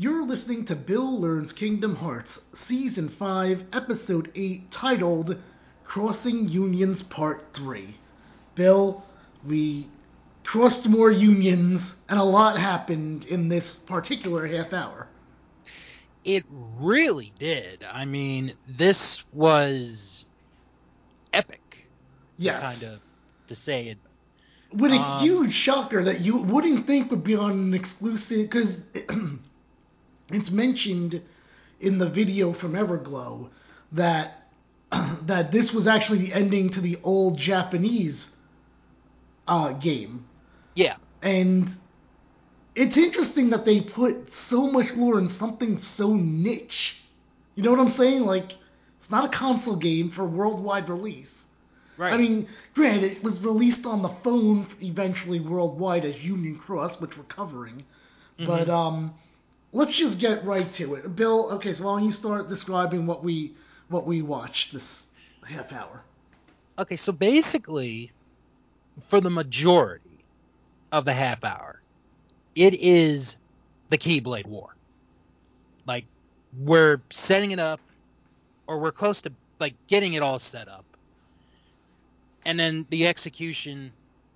You're listening to Bill Learns Kingdom Hearts, Season 5, Episode 8, titled Crossing Unions Part 3. Bill, we crossed more unions, and a lot happened in this particular half hour. It really did. I mean, this was epic. Yes. Kind of to say it. With a Um, huge shocker that you wouldn't think would be on an exclusive, because it's mentioned in the video from Everglow that that this was actually the ending to the old Japanese uh, game. Yeah. And it's interesting that they put so much lore in something so niche. You know what I'm saying? Like, it's not a console game for worldwide release. Right. I mean, granted, it was released on the phone eventually worldwide as Union Cross, which we're covering. But um, let's just get right to it. Bill, okay, so why don't you start describing what we what we watched this half hour? Okay, so basically, for the majority of the half hour, it is the Keyblade War. Like, we're setting it up, or we're close to like getting it all set up, and then the execution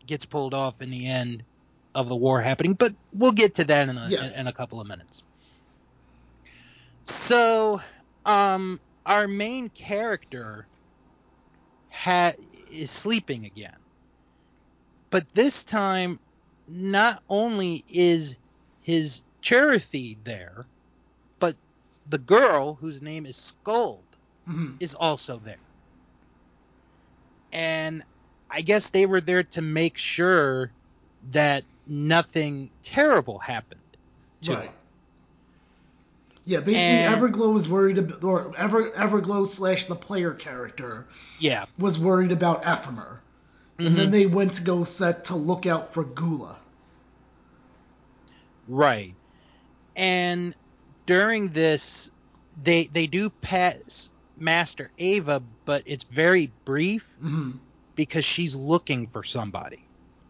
gets pulled off in the end of the war happening. But we'll get to that in a Yes. in a couple of minutes. So, um, our main character ha- is sleeping again. But this time, not only is his Chirithy there, but the girl whose name is Skuld hmm is also there. And I guess they were there to make sure that nothing terrible happened to Right. her. Yeah, basically, And- Everglow was worried about, or Ever Everglow slash the player character Yeah. was worried about Ephemer, and then Mhm. they went to go set to look out for Gula. Right. And during this they they do pass Master Ava, but it's very brief hmm because she's looking for somebody.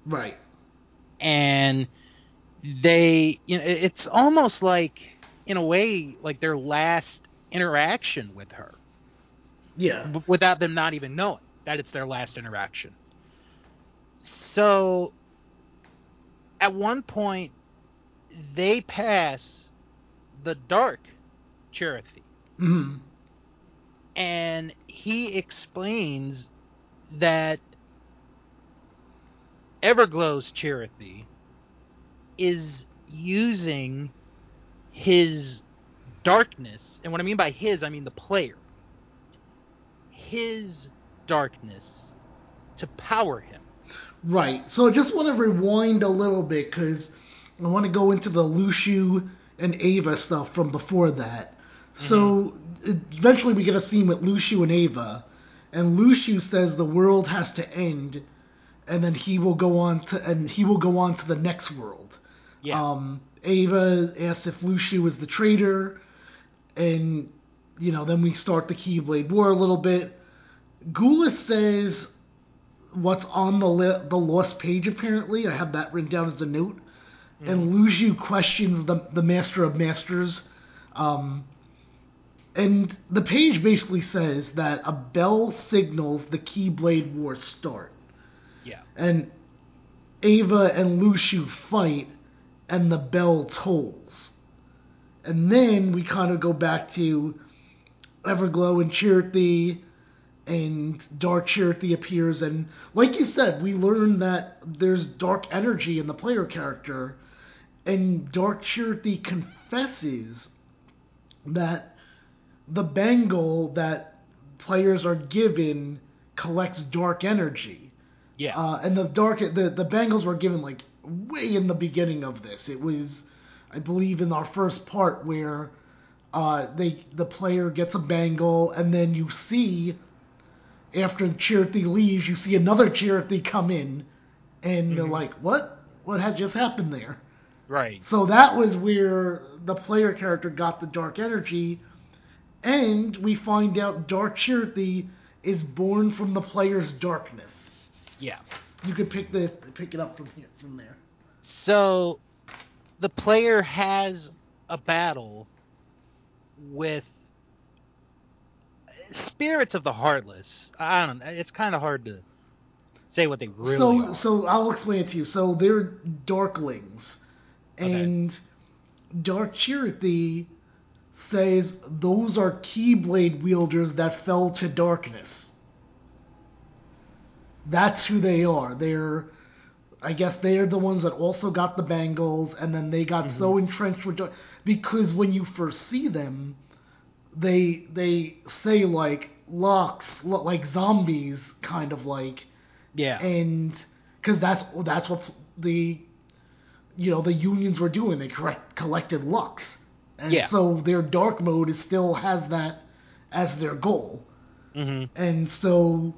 Right. And they you know it's almost like in a way like their last interaction with her Yeah. w- without them not even knowing that it's their last interaction. So at one point they pass the dark Chirithy hmm and he explains that Everglow's Chirithy is using his darkness, and what I mean by his, I mean the player. His darkness to power him. Right. So I just want to rewind a little bit because I want to go into the Luxu and Ava stuff from before that. Mm-hmm. So eventually we get a scene with Luxu and Ava, and Luxu says the world has to end, and then he will go on to and he will go on to the next world. Yeah. Um, Ava asks if Luxu is the traitor, and you know then we start the Keyblade War a little bit. Gula says what's on the li- the lost page apparently. I have that written down as a note. And Luxu questions the the Master of Masters. Um, and the page basically says that a bell signals the Keyblade War start. Yeah. And Ava and Luxu fight, and the bell tolls. And then we kind of go back to Everglow and Chirithy, and Dark Chirithy appears. And like you said, we learn that there's dark energy in the player character, and Dark Chirithy confesses that the bangle that players are given collects dark energy. Yeah. Uh, and the dark the the Bengals were given like way in the beginning of this. It was, I believe, in our first part where uh, they the player gets a bangle, and then you see after the Chirithy leaves, you see another Chirithy come in, and they're like, "What? What had just happened there?" right. So that was where the player character got the dark energy, and we find out Dark Chirithy is born from the player's darkness. Yeah. You could pick the pick it up from here from there. So the player has a battle with spirits of the heartless. I don't know. It's kind of hard to say what they really so are. so I'll explain it to you. So they're Darklings, Okay. and Dark Chirithy says those are Keyblade wielders that fell to darkness. That's who they are. They're, I guess they're the ones that also got the bangles, and then they got so entrenched with because when you first see them, they they say like locks like zombies kind of like yeah. and because that's that's what the you know the unions were doing they correct, collected lux and Yeah. so their dark mode is still has that as their goal hmm and so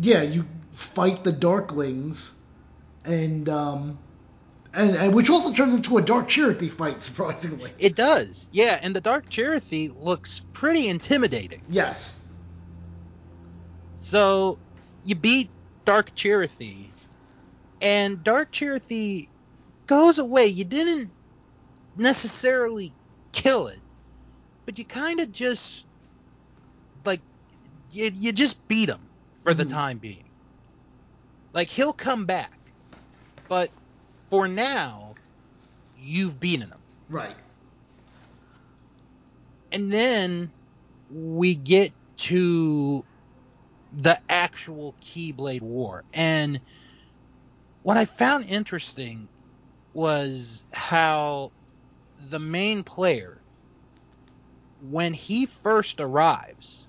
yeah you fight the darklings and um and, and which also turns into a dark Chirithy fight surprisingly It does. Yeah, and the Dark Chirithy looks pretty intimidating. yes So you beat Dark Chirithy, and Dark Chirithy goes away. You didn't necessarily kill it, but you kind of just like you, you just beat him for the Mhm. time being. Like he'll come back, but for now, you've beaten him. right And then we get to the actual Keyblade War. And what I found interesting was how the main player, when he first arrives,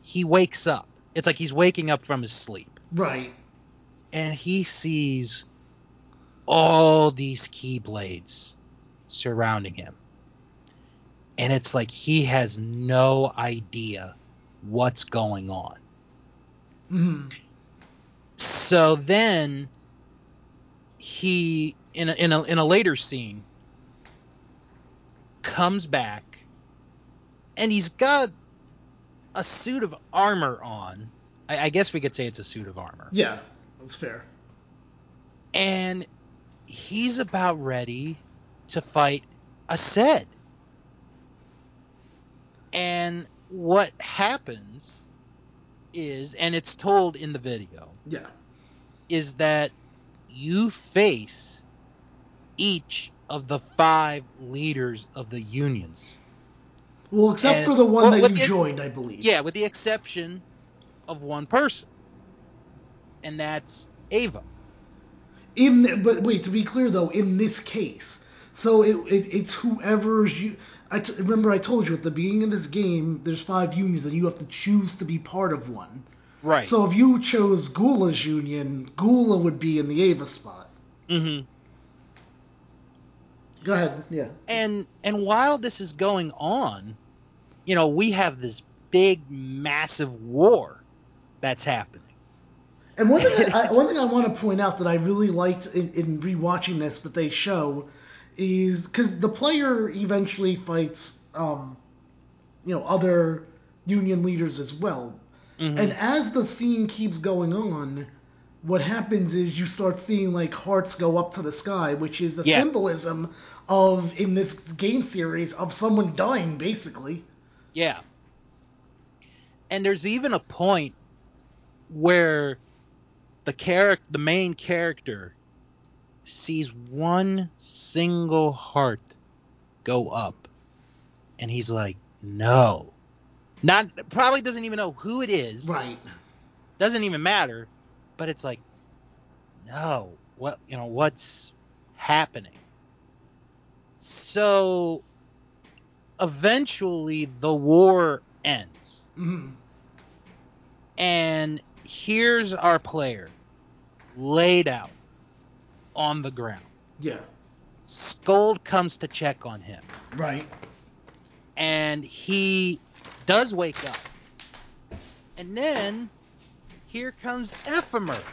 he wakes up. It's like he's waking up from his sleep. right And he sees all these Keyblades surrounding him. And it's like he has no idea what's going on. hmm So then he in a, in a in a later scene comes back and he's got a suit of armor on. I, I guess we could say it's a suit of armor. yeah that's fair And he's about ready to fight Aced. And what happens is, and it's told in the video, yeah is that you face each of the five leaders of the unions. Well except And- for the one well, that you the- joined i believe Yeah, with the exception of one person. And that's Ava. In but wait to be clear though, in this case, so it, it it's whoever's you. I t- remember I told you at the beginning of this game, there's five unions and you have to choose to be part of one. Right. So if you chose Gula's union, Gula would be in the Ava spot. Mm-hmm. Go ahead. Yeah. and and while this is going on, you know, we have this big, massive war that's happening. And one thing, I, one thing I want to point out that I really liked in, in rewatching this that they show is because the player eventually fights, um, you know, other union leaders as well. Mhm. And as the scene keeps going on, what happens is you start seeing like hearts go up to the sky, which is a Yes. symbolism of in this game series of someone dying, basically. Yeah. And there's even a point where the character, the main character, sees one single heart go up, and he's like, "No." Not probably doesn't even know who it is. Right. Doesn't even matter, but it's like, no, what you know, what's happening? So eventually the war ends. hmm And here's our player laid out on the ground. Yeah. Skuld comes to check on him. Right. And he does wake up. And then here comes Ephemer.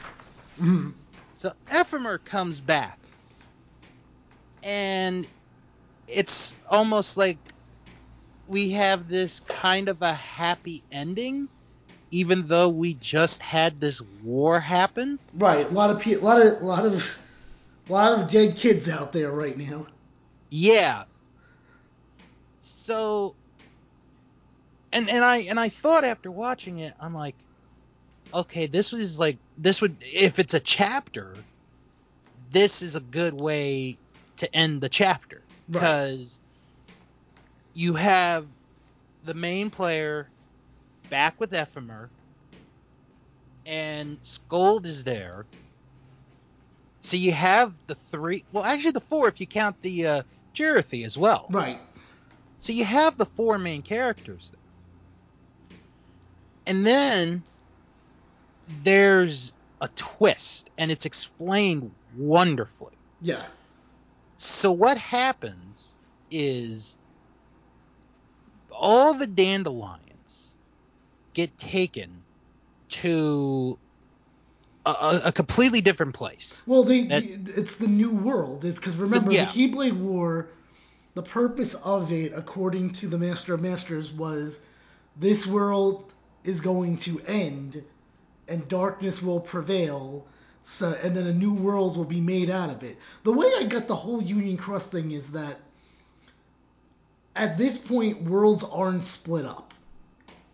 hmm So Ephemer comes back. And it's almost like we have this kind of a happy ending, even though we just had this war happen. Right. A lot of pe- a lot of a lot of a lot of dead kids out there right now. Yeah. So and and I and I thought after watching it, I'm like, okay, this was like this would if it's a chapter, this is a good way to end the chapter Right. You have the main player back with Ephemer, and Skuld is there. So you have the three, well, actually the four if you count the uh, as well. Right. So you have the four main characters there. And then there's a twist, and it's explained wonderfully. Yeah. So what happens is all the dandelions get taken to a, a, completely different place. Well, they, That- it's the new world. It's because remember Yeah. the Keyblade War. The purpose of it, according to the Master of Masters, was this world is going to end, and darkness will prevail. So, and then a new world will be made out of it. The way I got the whole Union Cross thing is that at this point, worlds aren't split up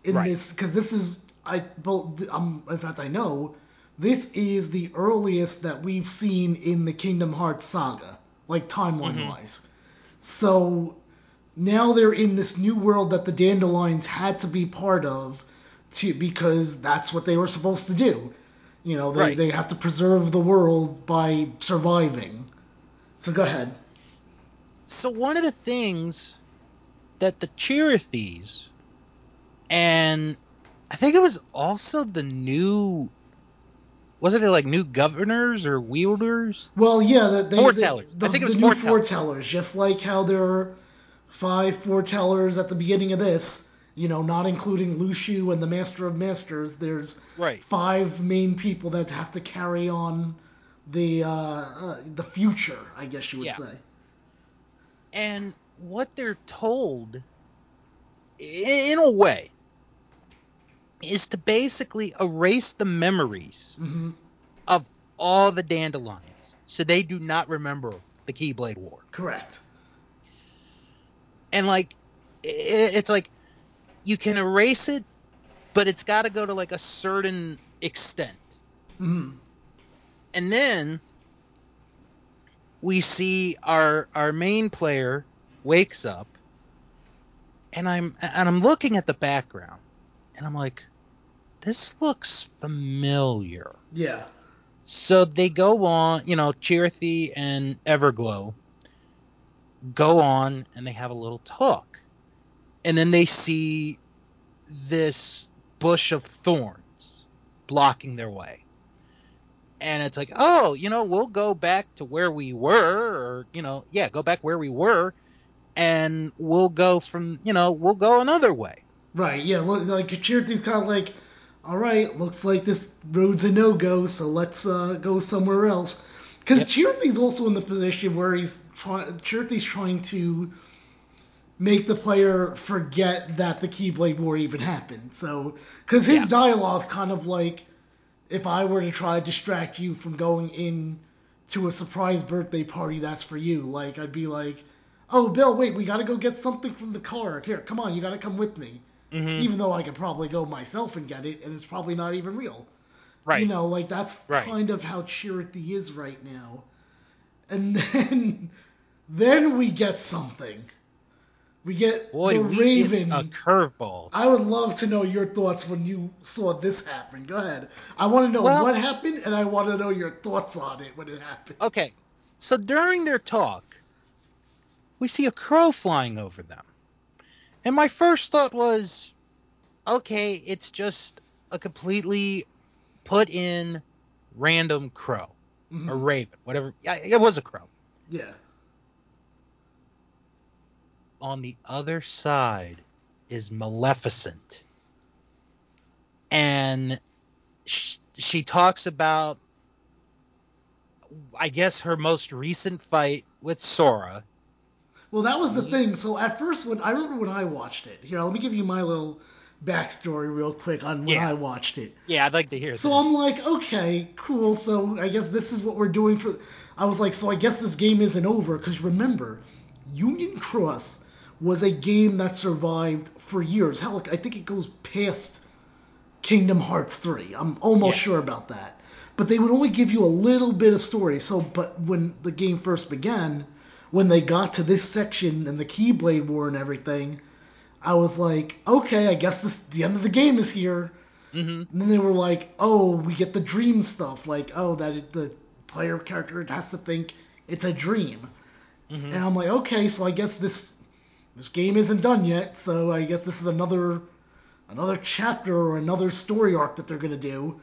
in Right. this because this is I well, um, in fact I know this is the earliest that we've seen in the Kingdom Hearts saga, like timeline Mhm. wise. So now they're in this new world that the Dandelions had to be part of, to because that's what they were supposed to do. You know, they Right. they have to preserve the world by surviving. So go ahead. So one of the things that the Cherothees and I think it was also the new wasn't it like new governors or wielders? Well, yeah, that they, Foretellers. The, I think it was the new foretellers. foretellers, just like how there are five foretellers at the beginning of this. You know, not including Luxu and the Master of Masters. There's Right. five main people that have to carry on the uh, uh, the future, I guess you would Yeah. say. And what they're told in a way is to basically erase the memories hmm of all the dandelions so they do not remember the Keyblade War. Correct. and like it's like you can erase it but it's got to go to like a certain extent hmm and then we see our our main player wakes up and i'm and i'm looking at the background and i'm like this looks familiar Yeah. so they go on, you know, Chirithy and Everglow go on and they have a little talk. And then they see this bush of thorns blocking their way. And it's like, oh, you know, we'll go back to where we were, or, you know, yeah, go back where we were, and we'll go from, you know, we'll go another way. Right. Yeah. Look, like Chirithy's kind of like, all right, looks like this road's a no go, so let's uh, go somewhere else. Because Yep. Chirithy's also in the position where he's trying. Chirithy's trying to make the player forget that the Keyblade War even happened. So, because his Yeah. dialogue's kind of like, if I were to try to distract you from going in to a surprise birthday party that's for you, like I'd be like, oh Bill, wait, we gotta go get something from the car. Here, come on, you gotta come with me Mm-hmm. even though I could probably go myself and get it, and it's probably not even real. Right. You know, like that's Right. kind of how Chirithy is right now. And then, then we get something. We get Boy, the we get Raven. a curveball. I would love to know your thoughts when you saw this happen. Go ahead. I want to know Well- what happened, and I want to know your thoughts on it when it happened. Okay, so during their talk, we see a crow flying over them. And my first thought was, okay, it's just a completely put in random crow Mhm. or raven, whatever. Yeah, It was a crow. Yeah. On the other side is Maleficent. And sh- she talks about, I guess, her most recent fight with Sora. Well, that was the thing. So at first, when I remember when I watched it. Here, let me give you my little backstory real quick on when Yeah. I watched it. Yeah, I'd like to hear So this. I'm like, okay, cool. So I guess this is what we're doing for. I was like, so I guess this game isn't over because remember, Union Cross was a game that survived for years. Hell, I think it goes past Kingdom Hearts 3. I'm almost Yeah. sure about that. But they would only give you a little bit of story. So, but when the game first began, when they got to this section and the Keyblade War and everything, I was like, okay, I guess this the end of the game is here. hmm And then they were like, oh, we get the dream stuff, like oh that it, the player character has to think it's a dream. hmm And I'm like, okay, so I guess this this game isn't done yet, so I guess this is another another chapter or another story arc that they're gonna do.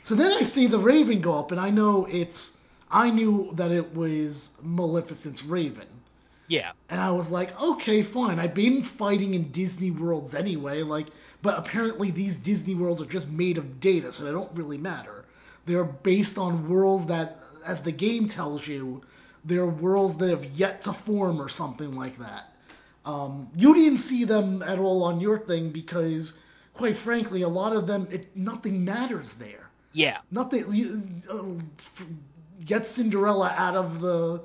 So then I see the Raven go up, and I know it's I knew that it was Maleficent's Raven. Yeah. And I was like, okay, fine. I've been fighting in Disney worlds anyway, like, but apparently these Disney worlds are just made of data, so they don't really matter. They're based on worlds that, as the game tells you, they're worlds that have yet to form or something like that. Um, you didn't see them at all on your thing because, quite frankly, a lot of them, it, nothing matters there Yeah. nothing. You, uh, get Cinderella out of the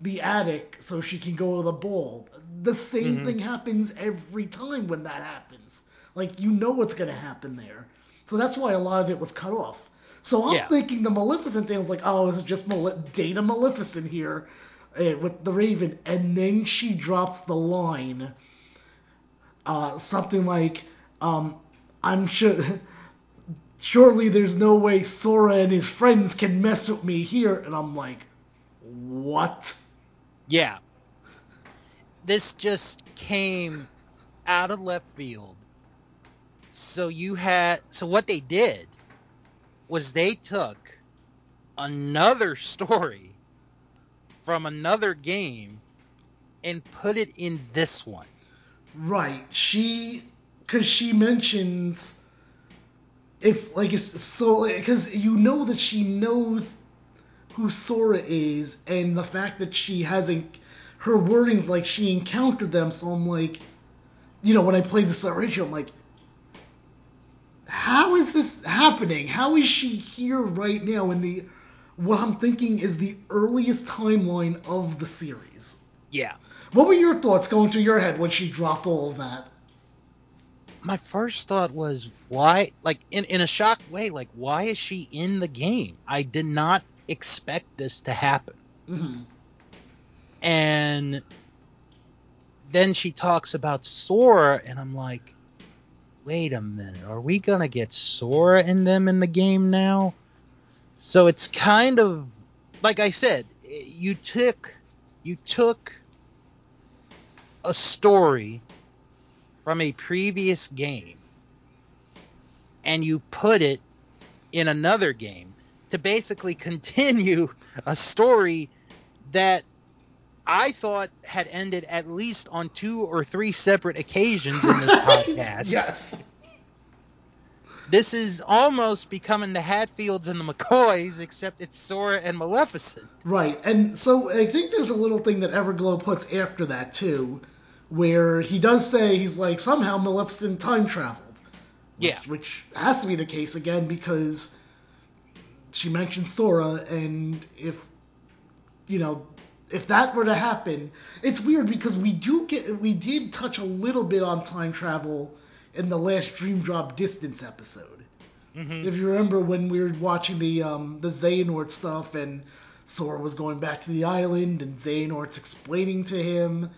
the attic so she can go to the ball. The same Mhm. thing happens every time when that happens. Like you know what's gonna happen there. So that's why a lot of it was cut off. So I'm Yeah. thinking the Maleficent thing was like, oh, is it just Male- Data Maleficent here uh, with the Raven? And then she drops the line, uh, something like, um, I'm sure. surely there's no way Sora and his friends can mess with me here. And I'm like, what? Yeah. This just came out of left field. So you had so what they did was they took another story from another game and put it in this one. Right. She, because she mentions if like it's so because you know that she knows who Sora is, and the fact that she hasn't her wording's like she encountered them. So I'm like, you know, when I played this original, I'm like, how is this happening? How is she here right now in the what I'm thinking is the earliest timeline of the series? Yeah. What were your thoughts going through your head when she dropped all of that? My first thought was why like in, in a shocked way, like why is she in the game? I did not expect this to happen. Mm-hmm. and then she talks about Sora, and I'm like, wait a minute, are we gonna get Sora in them in the game now? So it's kind of like I said, you took you took a story from a previous game and you put it in another game to basically continue a story that I thought had ended at least on two or three separate occasions in this podcast. yes. This is almost becoming the Hatfields and the McCoys, except it's Sora and Maleficent. Right, and so I think there's a little thing that Everglow puts after that too, where he does say he's like somehow Maleficent time traveled. Which, Yeah. Which has to be the case again because she mentioned Sora, and if you know if that were to happen, it's weird because we do get we did touch a little bit on time travel in the last Dream Drop Distance episode. Mm-hmm. If you remember when we were watching the um, the Xehanort stuff and Sora was going back to the island and Xehanort's explaining to him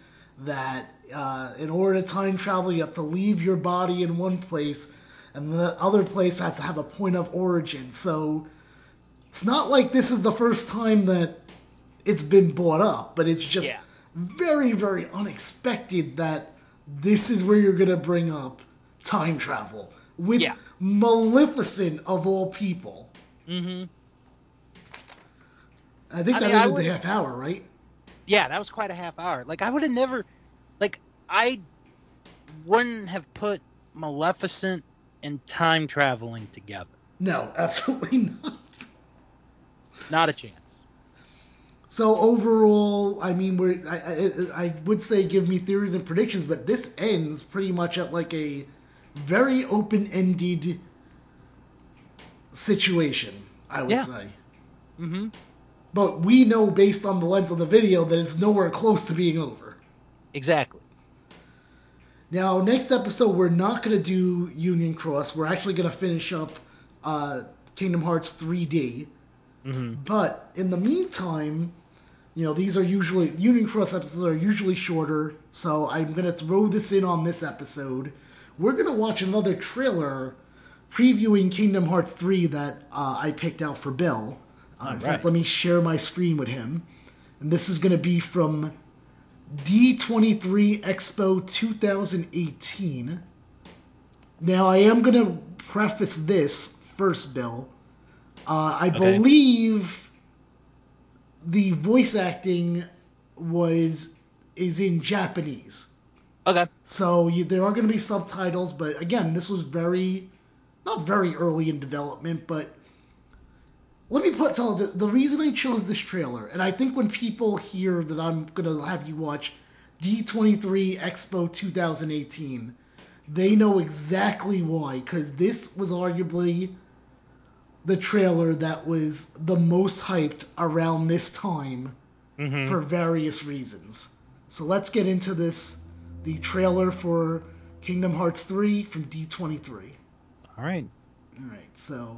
that uh, in order to time travel you have to leave your body in one place and the other place has to have a point of origin. So it's not like this is the first time that it's been brought up, but it's just Yeah. very very unexpected that this is where you're gonna bring up time travel with Yeah. Maleficent of all people. Mm-hmm. I think I that mean, ended the would've- half hour, right? Yeah, that was quite a half hour. Like I would have never, like I wouldn't have put Maleficent and time traveling together. No, absolutely not. Not a chance. So overall, I mean, we're I, I, I would say give me theories and predictions, but this ends pretty much at like a very open-ended situation. I would Yeah. say. Mm-hmm. But we know based on the length of the video that it's nowhere close to being over. Exactly. Now, next episode, we're not going to do Union Cross. We're actually going to finish up uh, Kingdom Hearts 3D. hmm But in the meantime, you know, these are usually Union Cross episodes are usually shorter, so I'm gonna throw this in on this episode. We're gonna watch another trailer previewing Kingdom Hearts 3 that uh, I picked out for Bill. Uh, in fact, let me share my screen with him. And this is gonna be from D23 Expo 2018. Now, I am gonna preface this first, Bill. Uh, I Okay. believe the voice acting was is in Japanese. Okay. So you, there are going to be subtitles, but again, this was very, not very early in development, but let me put tell the, the reason I chose this trailer, and I think when people hear that I'm going to have you watch D23 Expo 2018, they know exactly why, because this was arguably the trailer that was the most hyped around this time hmm for various reasons. So let's get into this the trailer for Kingdom Hearts 3 from D23. All right. All right, so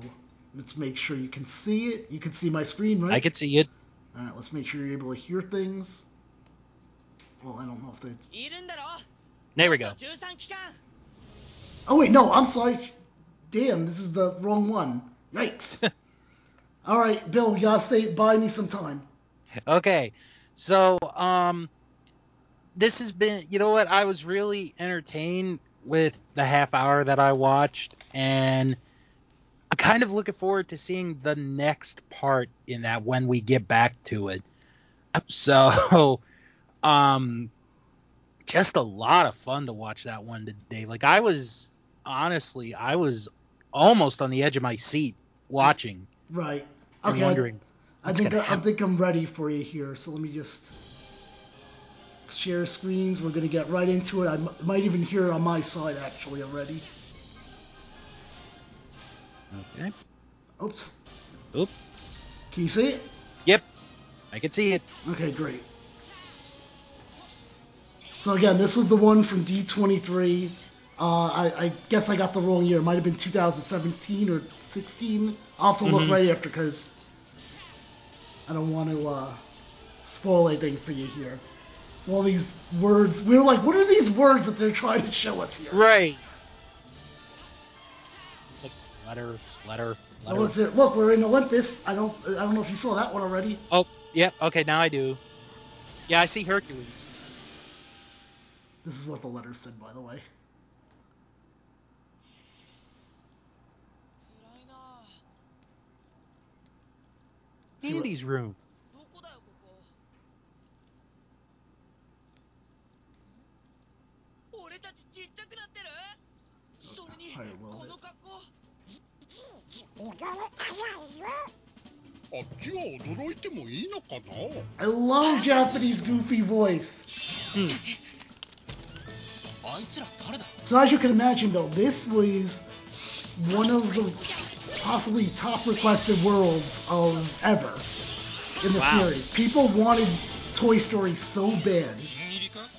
Let's make sure you can see it. You can see my screen, right? I can see it. All right, let's make sure you're able to hear things. Well, I don't know if that's. There we go. Oh wait, no, I'm sorry. Damn, this is the wrong one. Yikes. All right, Bill, you gotta stay buy me some time. Okay, so um, this has been. You know what? I was really entertained with the half hour that I watched, and kind of looking forward to seeing the next part in that when we get back to it. So, um, just a lot of fun to watch that one today. Like, I was, honestly, I was almost on the edge of my seat watching Right. Okay. I- wondering. I what's think I, I think I'm ready for you here. So let me just share screens. We're gonna get right into it. I m- might even hear it on my side actually already. Okay. Oops. Oop. Can you see it? Yep. I can see it. Okay, great. So again, this was the one from D23. Uh, I, I guess I got the wrong year. It might have been 2017 or 16. I'll have to look Mhm. right after because I don't want to uh, spoil anything for you here. All these words, we were like, what are these words that they're trying to show us here? Right. Let her, let her. Let. Look, we're in Olympus. I don't, I don't know if you saw that one already. Oh, yep. Yeah, okay, now I do. Yeah, I see Hercules. This is what the letter said, by the way. Andy's room. I love Japanese goofy voice. あいつら誰だ So as you can imagine, though, this was one of the possibly top requested worlds of ever in the Wow. series. People wanted Toy Story so bad. 新入りか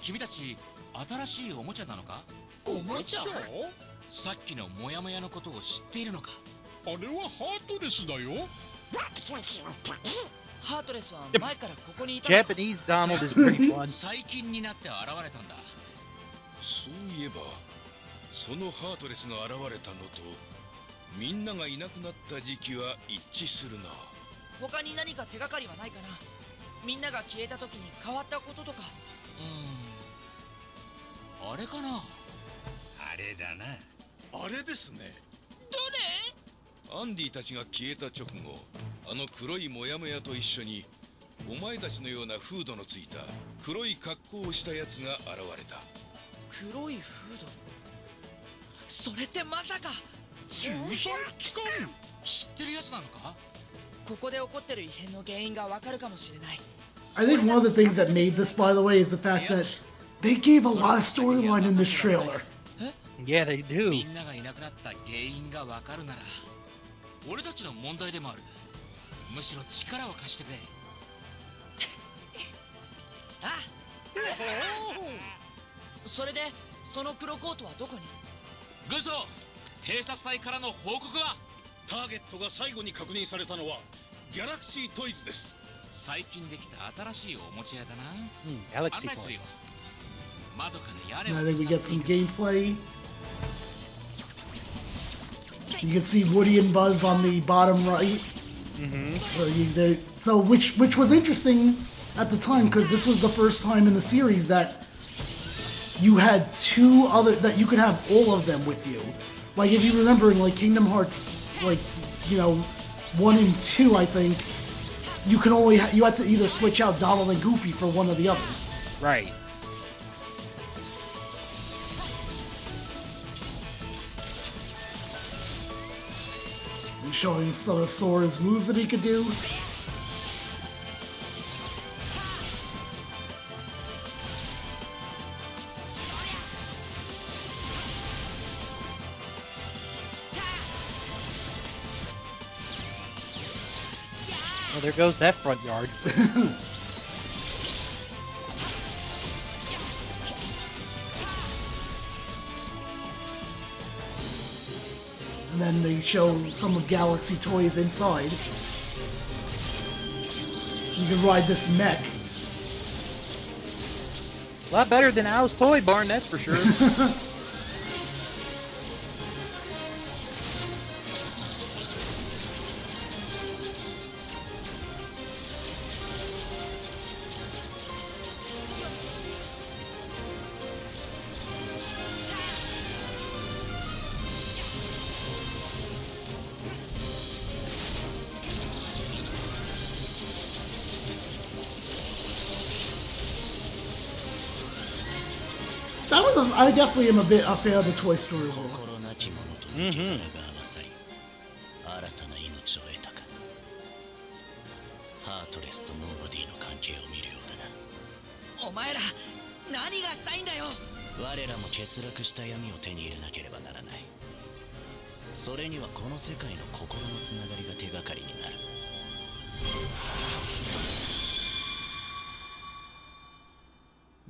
君たち新しいおもちゃなのかおもちゃ さっきのモヤモヤのことを知っているのか？あれはハートレスだよ。ハートレスは前からここにいたのか？Japanese Donald is pretty fun. 最近になって現れたんだ。そういえばそのハートレスが現れたのとみんながいなくなった時期は一致するな。他に何か手がかりはないかな？みんなが消えた時に変わったこととか？うーん。あれかな？あれだなあれですね。どアンディたちが消えた直後あの黒いモヤモヤと一緒にお前たちのようなフードのついた黒い格好をしたやつが現れた。れ黒いフード？それってまさか！13期間知ってるやつなのか？ここで起こってる異変の原因がわかるかもしれない。I think one of the things that made this, by the way, is the fact that they gave a lot of storyline in this trailer. Yeah, they み do. んながいなくなった原因がわかるなら俺たちの問題でもある。むしろ力を貸してくれ。あお それでその黒コートはどこに？軍曹偵察隊からの報告は？ターゲットが最後に確認されたのはギャラクシートイズです。最近できた新しいおもちゃ屋だな。Hmm, Galaxy 案内するよ。Toys. 窓から屋根 Now を that we get 伝 some gameplay. You can see Woody and Buzz on the bottom right. Mm-hmm. You- So which which was interesting at the time because this was the first time in the series that you had two other that you could have all of them with you. Like if you remember in like Kingdom Hearts, like you know, one and two, I think you can only ha- you had to either switch out Donald and Goofy for one of the others. Right. And showing some of Sora's moves that he could do. Well, there goes that front yard. and then they show some of Galaxy toys inside. You can ride this mech. A lot better than Al's Toy Barn, that's for sure. definitely am a bit a fan of the Toy Story world. Mm-hmm.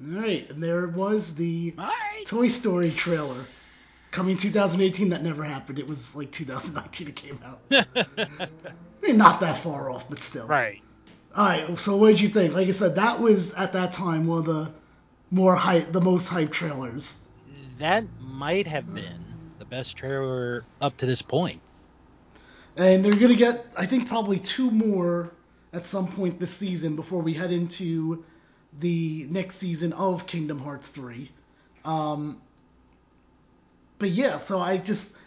Alright, and there was the. Alright! Toy Story trailer. Coming 2018, that never happened. It was like 2019 it came out. I mean, eh, not that far off, but still. right. All right. So what did you think? Like I said, that was at that time one of the more hype, the most hype trailers. That might have been the best trailer up to this point. And they're gonna get, I think, probably two more at some point this season before we head into the next season of Kingdom Hearts 3. Um, but yeah, so I just,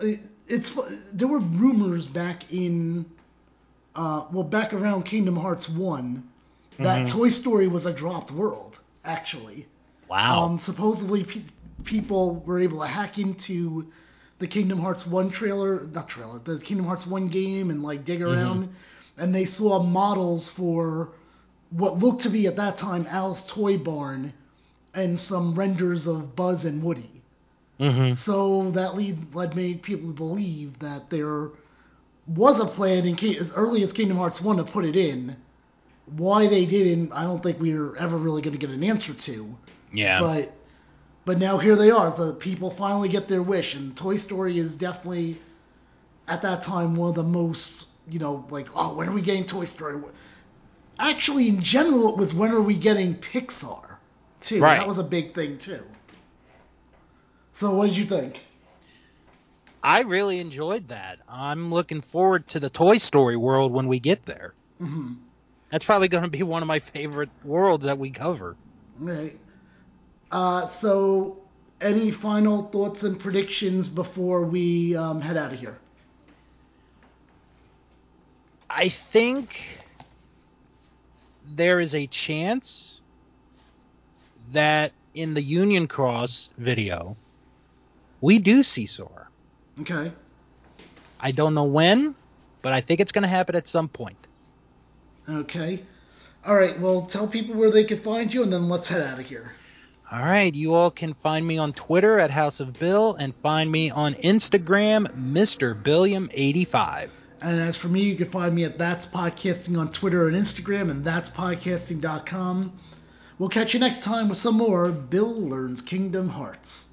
it, it's there were rumors back in, uh, well, back around Kingdom Hearts 1 that Mhm. Toy Story was a dropped world, actually. Wow. Um, supposedly, pe- people were able to hack into the Kingdom Hearts 1 trailer, not trailer, the Kingdom Hearts 1 game and like dig around, and they saw models for what looked to be at that time Al's Toy Barn and some renders of Buzz and Woody. mm-hmm. So that lead led made people to believe that there was a plan in as early as Kingdom Hearts 1 to put it in. Why they didn't, I don't think we are ever really going to get an answer to. Yeah. But but now here they are. The people finally get their wish, and Toy Story is definitely at that time one of the most you know like oh when are we getting Toy Story? Actually, in general, it was when are we getting Pixar too. Right. That was a big thing too. So what did you think? I really enjoyed that. I'm looking forward to the Toy Story world when we get there. hmm That's probably going to be one of my favorite worlds that we cover. All right. Uh, so any final thoughts and predictions before we um, head out of here? I think there is a chance that in the Union Cross video, we do see Sora. Okay. I don't know when, but I think it's going to happen at some point. Okay. All right. Well, tell people where they can find you, and then let's head out of here. All right, you all can find me on Twitter at House of Bill and find me on Instagram, Mr. Billiam85. And as for me, you can find me at That's Podcasting on Twitter and Instagram, and that's podcasting.com. We'll catch you next time with some more Bill Learns Kingdom Hearts.